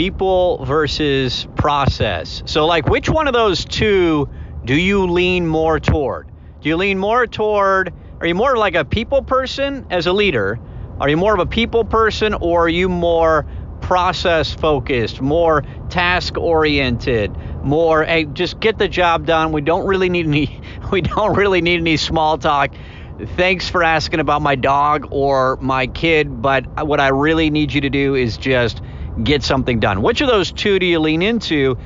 people versus process. So, like, which one of those two do you lean more toward? Do you lean more toward, are you more like a people person as a leader? Are you more of a people person or are you more process focused, more task oriented, more hey, just get the job done. We don't really need any we don't really need any small talk. Thanks for asking about my dog or my kid, but what I really need you to do is just get something done. Which of those two do you lean into?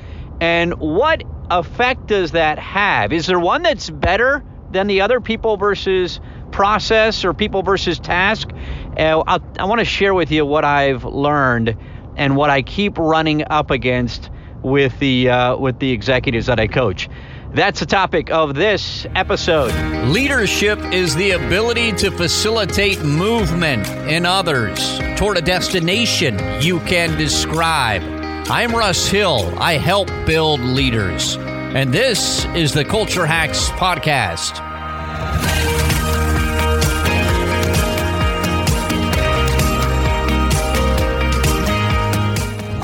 And what effect does that have? Is there one that's better than the other people versus process or people versus task? Uh, I want to share with you what I've learned and what I keep running up against with the uh, with the executives that I coach. That's the topic of this episode. Leadership is the ability to facilitate movement in others toward a destination you can describe. I'm Russ Hill. I help build leaders. And this is the Culture Hacks Podcast.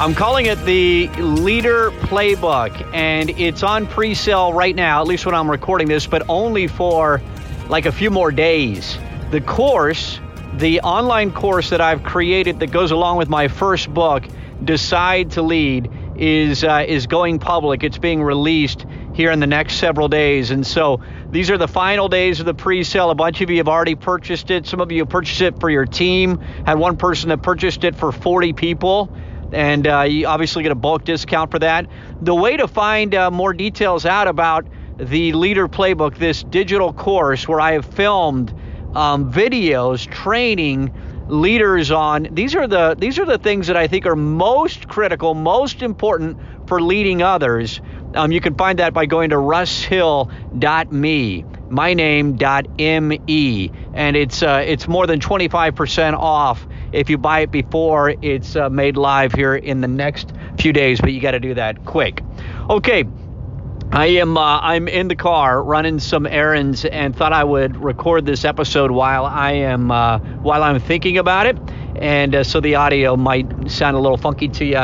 I'm calling it the Leader Playbook, and it's on pre sale right now, at least when I'm recording this, but only for like a few more days. The course, the online course that I've created that goes along with my first book, Decide to Lead, is, uh, is going public. It's being released here in the next several days. And so these are the final days of the pre sale. A bunch of you have already purchased it. Some of you purchased it for your team. Had one person that purchased it for 40 people and uh, you obviously get a bulk discount for that. The way to find uh, more details out about the Leader Playbook, this digital course where I have filmed um, videos training leaders on these are the these are the things that I think are most critical, most important for leading others. Um, you can find that by going to russhill.me, my name.me, and it's uh, it's more than 25% off if you buy it before it's uh, made live here in the next few days, but you got to do that quick. Okay. I am uh, I'm in the car running some errands and thought I would record this episode while I am uh, while I'm thinking about it, and uh, so the audio might sound a little funky to you,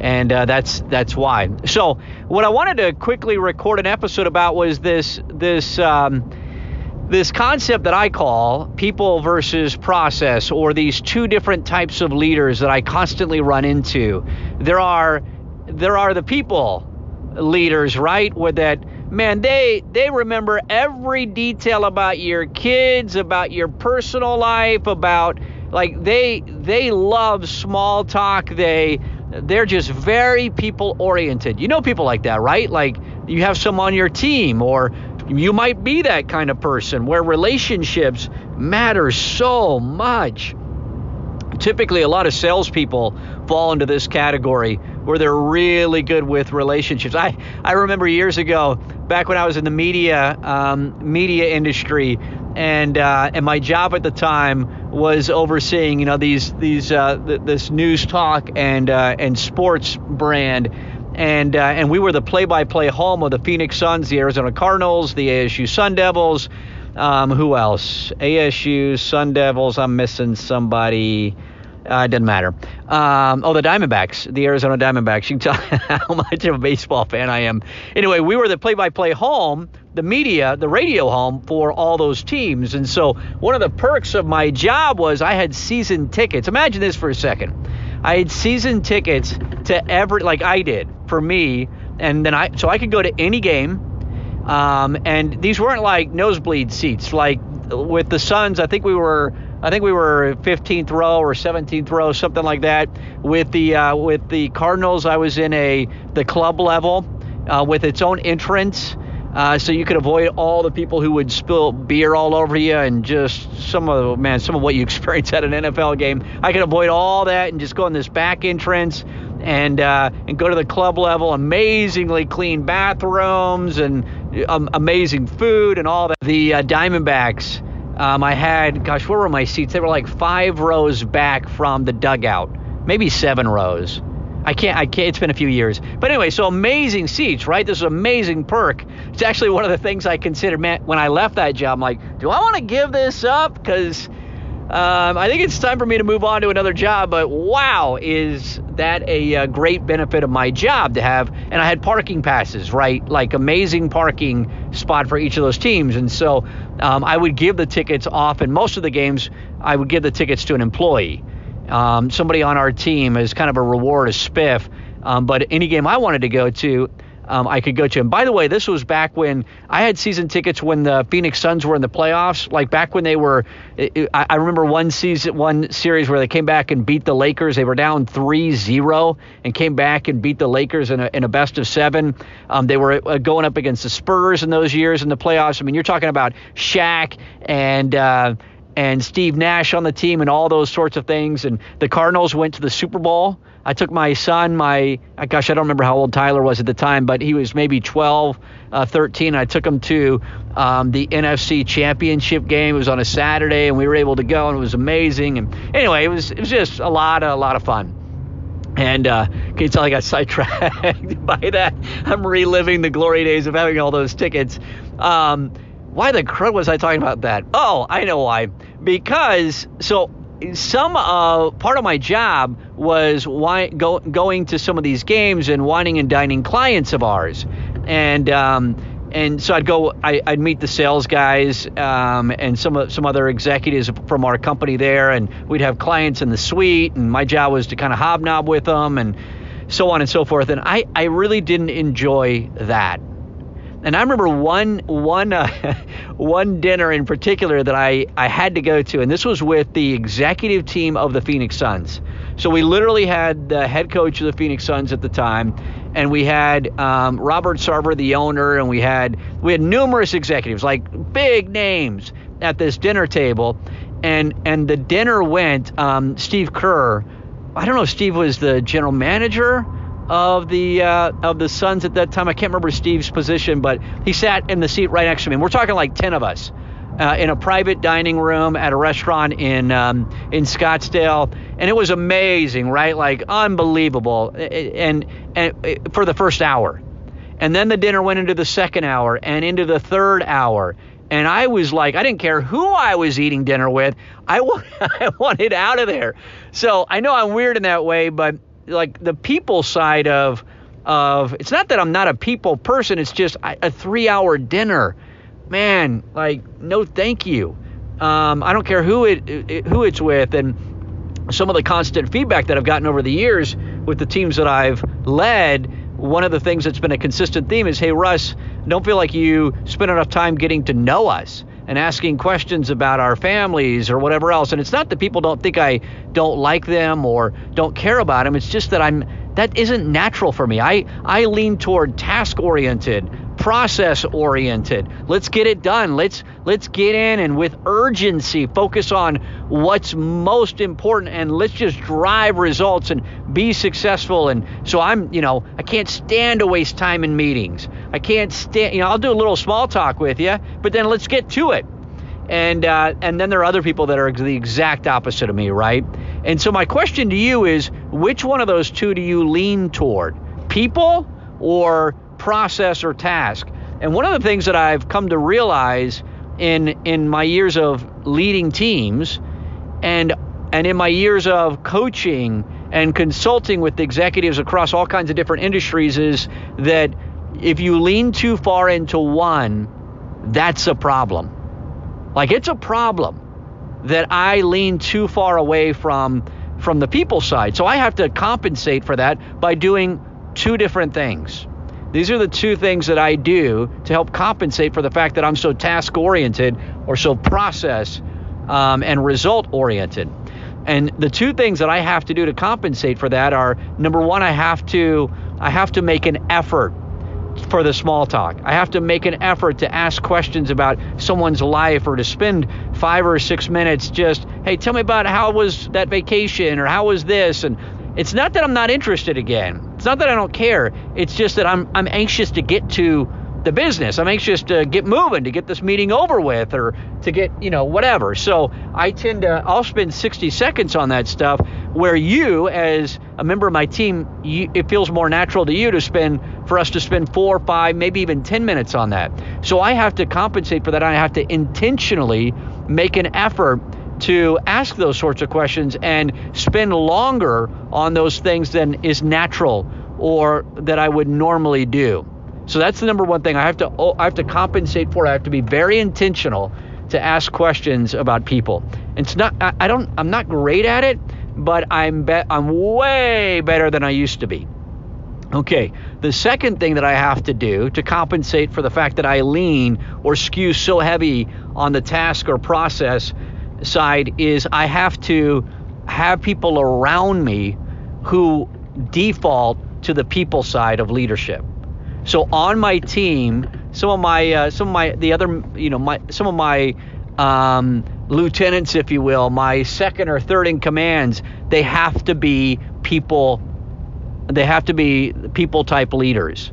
and uh, that's that's why. So what I wanted to quickly record an episode about was this this. Um, this concept that I call people versus process, or these two different types of leaders that I constantly run into. There are there are the people leaders, right? Where that man they they remember every detail about your kids, about your personal life, about like they they love small talk. They they're just very people oriented. You know people like that, right? Like you have some on your team or you might be that kind of person where relationships matter so much. Typically, a lot of salespeople fall into this category where they're really good with relationships. I, I remember years ago, back when I was in the media um, media industry, and uh, and my job at the time was overseeing you know these these uh, th- this news talk and uh, and sports brand and uh, and we were the play-by-play home of the Phoenix Suns, the Arizona Cardinals, the ASU Sun Devils. Um, who else? ASU Sun Devils. I'm missing somebody. Uh, it doesn't matter. Um, oh, the Diamondbacks, the Arizona Diamondbacks. You can tell how much of a baseball fan I am. Anyway, we were the play-by-play home, the media, the radio home for all those teams. And so one of the perks of my job was I had season tickets. Imagine this for a second. I had season tickets to every like I did for me, and then I so I could go to any game. Um, and these weren't like nosebleed seats. Like with the Suns, I think we were I think we were 15th row or 17th row, something like that. With the uh, with the Cardinals, I was in a the club level uh, with its own entrance uh, so you could avoid all the people who would spill beer all over you and just some of man some of what you experience at an NFL game. I could avoid all that and just go in this back entrance and uh, and go to the club level. Amazingly clean bathrooms and um, amazing food and all that. The uh, Diamondbacks. Um, I had, gosh, where were my seats? They were like five rows back from the dugout, maybe seven rows. I can't, I can't, it's been a few years. But anyway, so amazing seats, right? This is amazing perk. It's actually one of the things I considered, man, when I left that job. I'm like, do I want to give this up? Because um, I think it's time for me to move on to another job. But wow, is that a, a, great benefit of my job to have? And I had parking passes, right? Like amazing parking spot for each of those teams. And so um, I would give the tickets off, and most of the games, I would give the tickets to an employee. Um, somebody on our team as kind of a reward, a spiff. Um, but any game I wanted to go to, um, I could go to. And by the way, this was back when I had season tickets when the Phoenix Suns were in the playoffs. Like back when they were, I, I remember one season, one series where they came back and beat the Lakers. They were down 3-0 and came back and beat the Lakers in a, in a best of seven. Um, they were uh, going up against the Spurs in those years in the playoffs. I mean, you're talking about Shaq and. Uh, and Steve Nash on the team and all those sorts of things. And the Cardinals went to the Super Bowl I took my son, my gosh, I don't remember how old Tyler was at the time, but he was maybe 12, uh, 13. I took him to um, the NFC Championship game. It was on a Saturday, and we were able to go, and it was amazing. And anyway, it was it was just a lot of a lot of fun. And uh, can you tell I got sidetracked by that? I'm reliving the glory days of having all those tickets. Um, why the crud was I talking about that? Oh, I know why. Because so some uh, part of my job was why, go, going to some of these games and wining and dining clients of ours, and um, and so I'd go, I, would meet the sales guys um, and some some other executives from our company there, and we'd have clients in the suite, and my job was to kind of hobnob with them and so on and so forth, and I I really didn't enjoy that. And I remember one one uh, one dinner in particular that I I had to go to, and this was with the executive team of the Phoenix Suns. So we literally had the head coach of the Phoenix Suns at the time, and we had um, Robert Sarver, the owner, and we had we had numerous executives, like big names, at this dinner table, and and the dinner went. Um, Steve Kerr, I don't know if Steve was the general manager of the uh, of the Suns at that time. I can't remember Steve's position, but he sat in the seat right next to me. And we're talking like ten of us uh, in a private dining room at a restaurant in um, in Scottsdale, and it was amazing, right? Like unbelievable, and and for the first hour, and then the dinner went into the second hour and into the third hour. And I was like, I didn't care who I was eating dinner with. I, want, I wanted out of there. So I know I'm weird in that way, but like the people side of of it's not that I'm not a people person. It's just a three hour dinner, man. Like no, thank you. Um, I don't care who it, it who it's with, and some of the constant feedback that I've gotten over the years with the teams that I've led. One of the things that's been a consistent theme is, hey Russ, don't feel like you spend enough time getting to know us and asking questions about our families or whatever else. And it's not that people don't think I don't like them or don't care about them. It's just that I'm that isn't natural for me. I I lean toward task oriented, process oriented. Let's get it done. Let's let's get in and with urgency focus on what's most important and let's just drive results and be successful and so I'm, you know, I can't stand to waste time in meetings. I can't stand, you know, I'll do a little small talk with you, but then let's get to it. And uh, and then there are other people that are the exact opposite of me, right? And so my question to you is, which one of those two do you lean toward? People or process or task? And one of the things that I've come to realize in in my years of leading teams and and in my years of coaching and consulting with executives across all kinds of different industries is that if you lean too far into one, that's a problem. Like it's a problem that I lean too far away from from the people side. So I have to compensate for that by doing two different things. These are the two things that I do to help compensate for the fact that I'm so task oriented or so process um, and result oriented. And the two things that I have to do to compensate for that are number one, I have to I have to make an effort for the small talk. I have to make an effort to ask questions about someone's life or to spend five or six minutes just, hey, tell me about how was that vacation or how was this? And it's not that I'm not interested again. It's not that I don't care. It's just that I'm I'm anxious to get to the business. I'm anxious to get moving, to get this meeting over with, or to get, you know, whatever. So I tend to, I'll spend 60 seconds on that stuff where you, as a member of my team, you, it feels more natural to you to spend, for us to spend four, five, maybe even 10 minutes on that. So I have to compensate for that. I have to intentionally make an effort to ask those sorts of questions and spend longer on those things than is natural or that I would normally do. So that's the number one thing I have to oh, I have to compensate for. I have to be very intentional to ask questions about people. It's not I, I don't I'm not great at it, but I'm be, I'm way better than I used to be. Okay, the second thing that I have to do to compensate for the fact that I lean or skew so heavy on the task or process side is I have to have people around me who default to the people side of leadership. So on my team, some of my uh, some of my the other you know my some of my um, lieutenants, if you will, my second or third in commands, they have to be people. They have to be people type leaders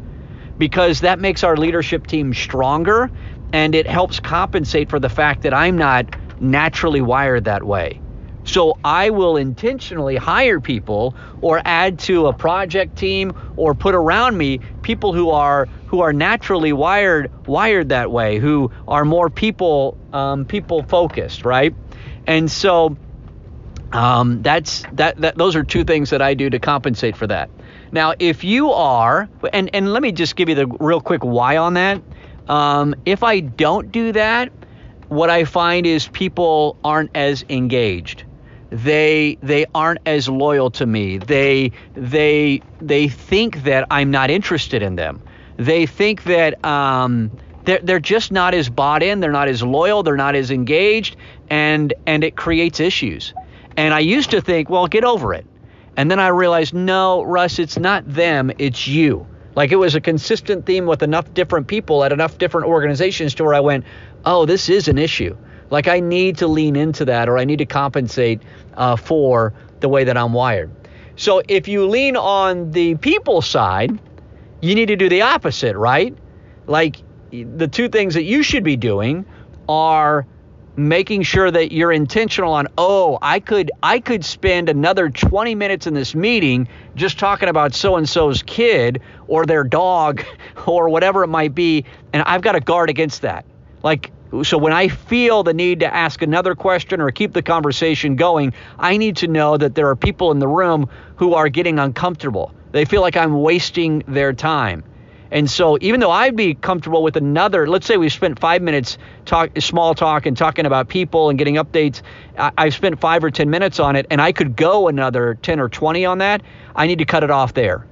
because that makes our leadership team stronger and it helps compensate for the fact that I'm not naturally wired that way. So I will intentionally hire people or add to a project team or put around me people who are who are naturally wired wired that way, who are more people um, people focused, right? And so um, that's that, that those are two things that I do to compensate for that. Now, if you are, and and let me just give you the real quick why on that. Um, if I don't do that, what I find is people aren't as engaged. They they aren't as loyal to me. They they they think that I'm not interested in them. They think that um, they're they're just not as bought in. They're not as loyal. They're not as engaged, and and it creates issues. And I used to think, well, get over it. And then I realized, no, Russ, it's not them, it's you. Like it was a consistent theme with enough different people at enough different organizations to where I went, oh, this is an issue. Like I need to lean into that or I need to compensate uh, for the way that I'm wired. So if you lean on the people side, you need to do the opposite, right? Like the two things that you should be doing are making sure that you're intentional on oh i could i could spend another 20 minutes in this meeting just talking about so and so's kid or their dog or whatever it might be and i've got to guard against that. Like so when i feel the need to ask another question or keep the conversation going i need to know that there are people in the room who are getting uncomfortable. They feel like i'm wasting their time and so even though I'd be comfortable with another, let's say we spent five minutes talk, small talk and talking about people and getting updates, I, I've spent five or 10 minutes on it and I could go another 10 or 20 on that. I need to cut it off there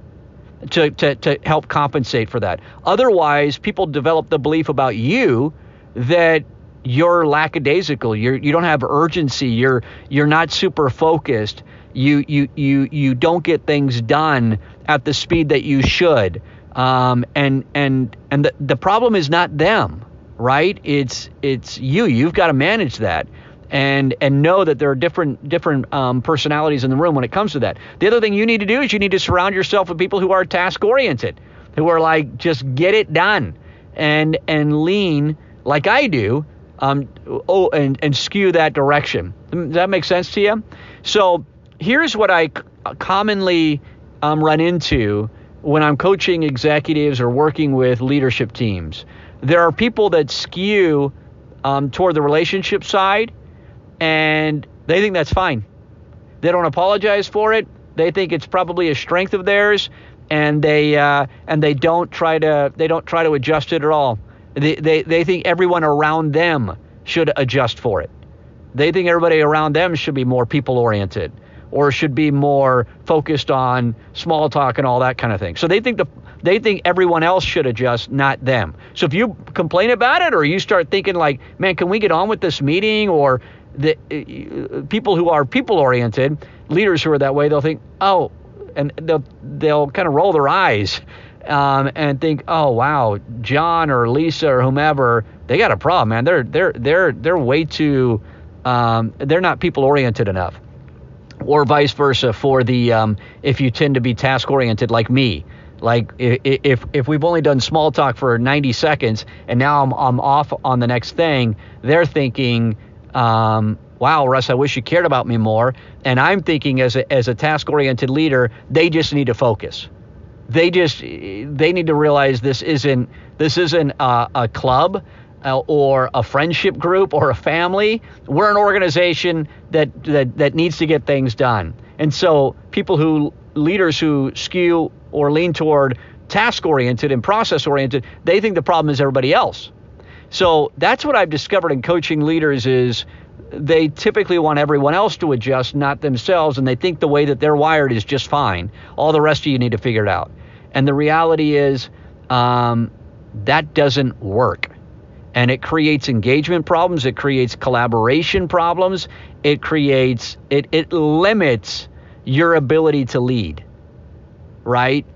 to, to, to help compensate for that. Otherwise, people develop the belief about you that you're lackadaisical. You're, you don't have urgency. You're, you're not super focused. You, you, you, you don't get things done at the speed that you should. Um, and and and the, the problem is not them, right? It's it's you. You've got to manage that and and know that there are different different um, personalities in the room when it comes to that. The other thing you need to do is you need to surround yourself with people who are task oriented, who are like just get it done, and and lean like I do, um, oh, and and skew that direction. Does that make sense to you? So here's what I commonly um, run into when I'm coaching executives or working with leadership teams. There are people that skew um, toward the relationship side, and they think that's fine. They don't apologize for it. They think it's probably a strength of theirs, and they uh, and they don't try to they don't try to adjust it at all. They, they they think everyone around them should adjust for it. They think everybody around them should be more people oriented or should be more focused on small talk and all that kind of thing. So they think the they think everyone else should adjust, not them. So if you complain about it or you start thinking like, man, can we get on with this meeting or the uh, people who are people oriented, leaders who are that way, they'll think, oh, and they'll they'll kind of roll their eyes um, and think, oh wow, John or Lisa or whomever, they got a problem, man. They're they're they're they're way too um, they're not people oriented enough or vice versa for the um, if you tend to be task oriented like me like if if we've only done small talk for 90 seconds and now I'm I'm off on the next thing, they're thinking, um, "Wow, Russ, I wish you cared about me more." And I'm thinking as a as a task oriented leader, they just need to focus. They just they need to realize this isn't this isn't a, a club. Uh, or a friendship group or a family. We're an organization that, that that needs to get things done. And so people who leaders who skew or lean toward task oriented and process oriented, they think the problem is everybody else. So that's what I've discovered in coaching leaders is they typically want everyone else to adjust, not themselves, and they think the way that they're wired is just fine. All the rest of you need to figure it out. And the reality is um, that doesn't work. And it creates engagement problems, it creates collaboration problems, it creates, it, it limits your ability to lead, right?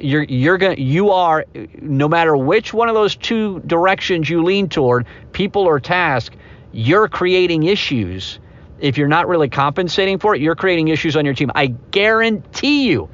You're, you're going you are, no matter which one of those two directions you lean toward, people or task, you're creating issues. If you're not really compensating for it, you're creating issues on your team. I guarantee you,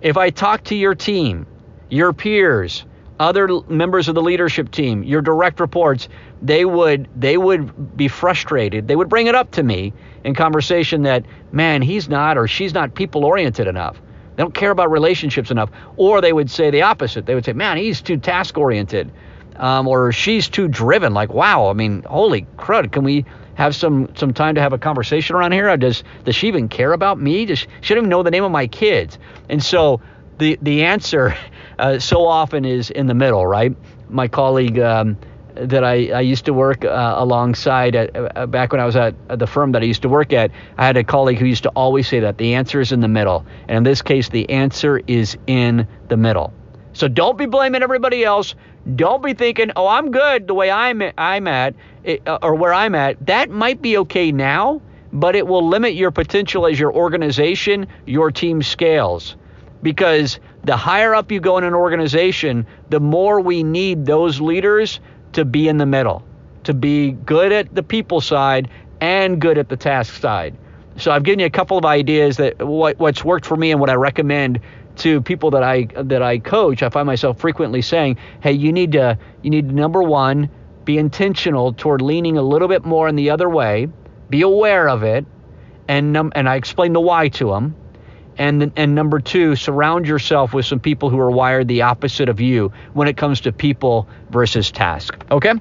if I talk to your team, your peers, other members of the leadership team, your direct reports, they would they would be frustrated. They would bring it up to me in conversation that, man, he's not or she's not people oriented enough. They don't care about relationships enough. Or they would say the opposite. They would say, man, he's too task oriented. Um, or she's too driven. Like, wow, I mean, holy crud, can we have some some time to have a conversation around here? Does does she even care about me? Does she, she don't even know the name of my kids? And so the the answer uh, so often is in the middle, right? My colleague um, that I, I used to work uh, alongside at, uh, back when I was at, the firm that I used to work at, I had a colleague who used to always say that the answer is in the middle. And in this case, the answer is in the middle. So don't be blaming everybody else. Don't be thinking, "Oh, I'm good the way I'm I'm at uh, or where I'm at." That might be okay now, but it will limit your potential as your organization, your team scales. Because the higher up you go in an organization, the more we need those leaders to be in the middle, to be good at the people side and good at the task side. So I've given you a couple of ideas that what, what's worked for me and what I recommend to people that I that I coach. I find myself frequently saying, "Hey, you need to you need number one be intentional toward leaning a little bit more in the other way, be aware of it, and and I explain the why to them." And, and number two, surround yourself with some people who are wired the opposite of you when it comes to people versus task. Okay?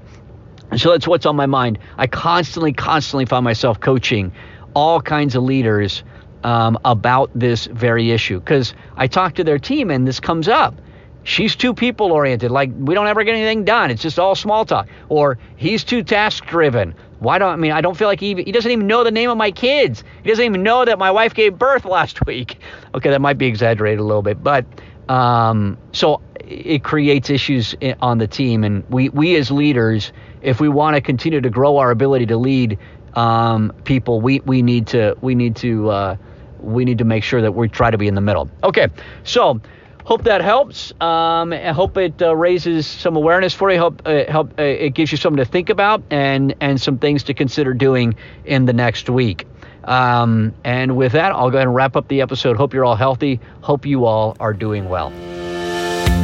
So that's what's on my mind. I constantly, constantly find myself coaching all kinds of leaders um, about this very issue because I talk to their team and this comes up. She's too people oriented, like we don't ever get anything done. It's just all small talk. Or he's too task driven. Why don't I mean I don't feel like he even, he doesn't even know the name of my kids. He doesn't even know that my wife gave birth last week. Okay, that might be exaggerated a little bit, but um, so it creates issues on the team, and we we as leaders, if we want to continue to grow our ability to lead um, people, we we need to we need to uh, we need to make sure that we try to be in the middle. Okay, so hope that helps. Um, I hope it uh, raises some awareness for you. Hope uh, help uh, it gives you something to think about and and some things to consider doing in the next week. Um, and with that, I'll go ahead and wrap up the episode. Hope you're all healthy. Hope you all are doing well.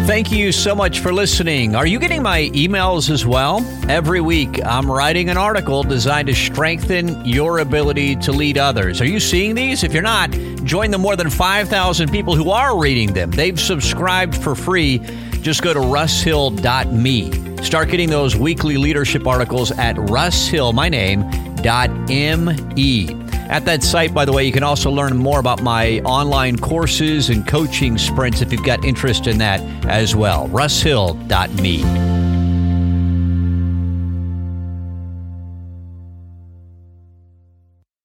Thank you so much for listening. Are you getting my emails as well? Every week, I'm writing an article designed to strengthen your ability to lead others. Are you seeing these? If you're not, join the more than 5,000 people who are reading them. They've subscribed for free. Just go to russhill.me. Start getting those weekly leadership articles at russhill, At that site, by the way, you can also learn more about my online courses and coaching sprints if you've got interest in that as well. russhill.me.